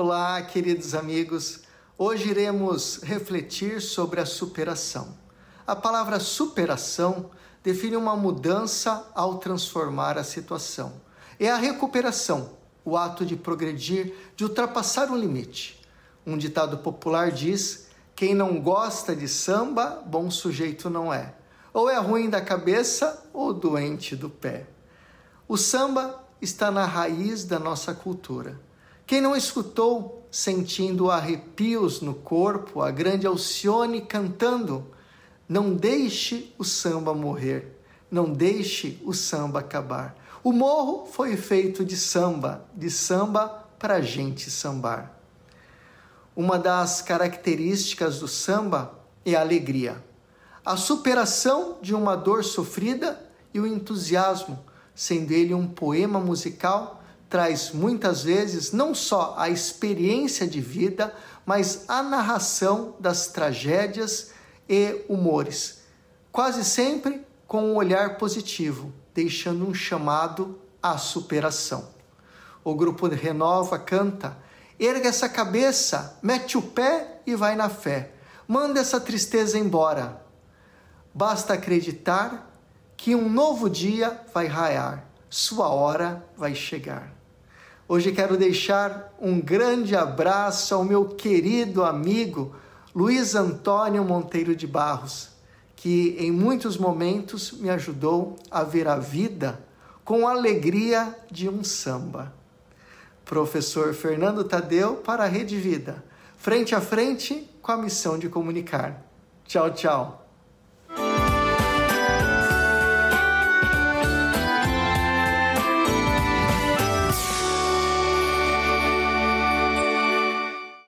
Olá, queridos amigos. Hoje iremos refletir sobre a superação. A palavra superação define uma mudança ao transformar a situação. É a recuperação, o ato de progredir, de ultrapassar um limite. Um ditado popular diz: quem não gosta de samba, bom sujeito não é. Ou é ruim da cabeça ou doente do pé. O samba está na raiz da nossa cultura. Quem não escutou, sentindo arrepios no corpo, a grande Alcione cantando: Não deixe o samba morrer, não deixe o samba acabar. O morro foi feito de samba, de samba para gente sambar. Uma das características do samba é a alegria, a superação de uma dor sofrida e o entusiasmo, sendo ele um poema musical traz muitas vezes não só a experiência de vida, mas a narração das tragédias e humores, quase sempre com um olhar positivo, deixando um chamado à superação. O grupo Renova canta: erga essa cabeça, mete o pé e vai na fé. Manda essa tristeza embora. Basta acreditar que um novo dia vai raiar, sua hora vai chegar. Hoje quero deixar um grande abraço ao meu querido amigo Luiz Antônio Monteiro de Barros, que em muitos momentos me ajudou a ver a vida com a alegria de um samba. Professor Fernando Tadeu para a Rede Vida, frente a frente com a missão de comunicar. Tchau, tchau.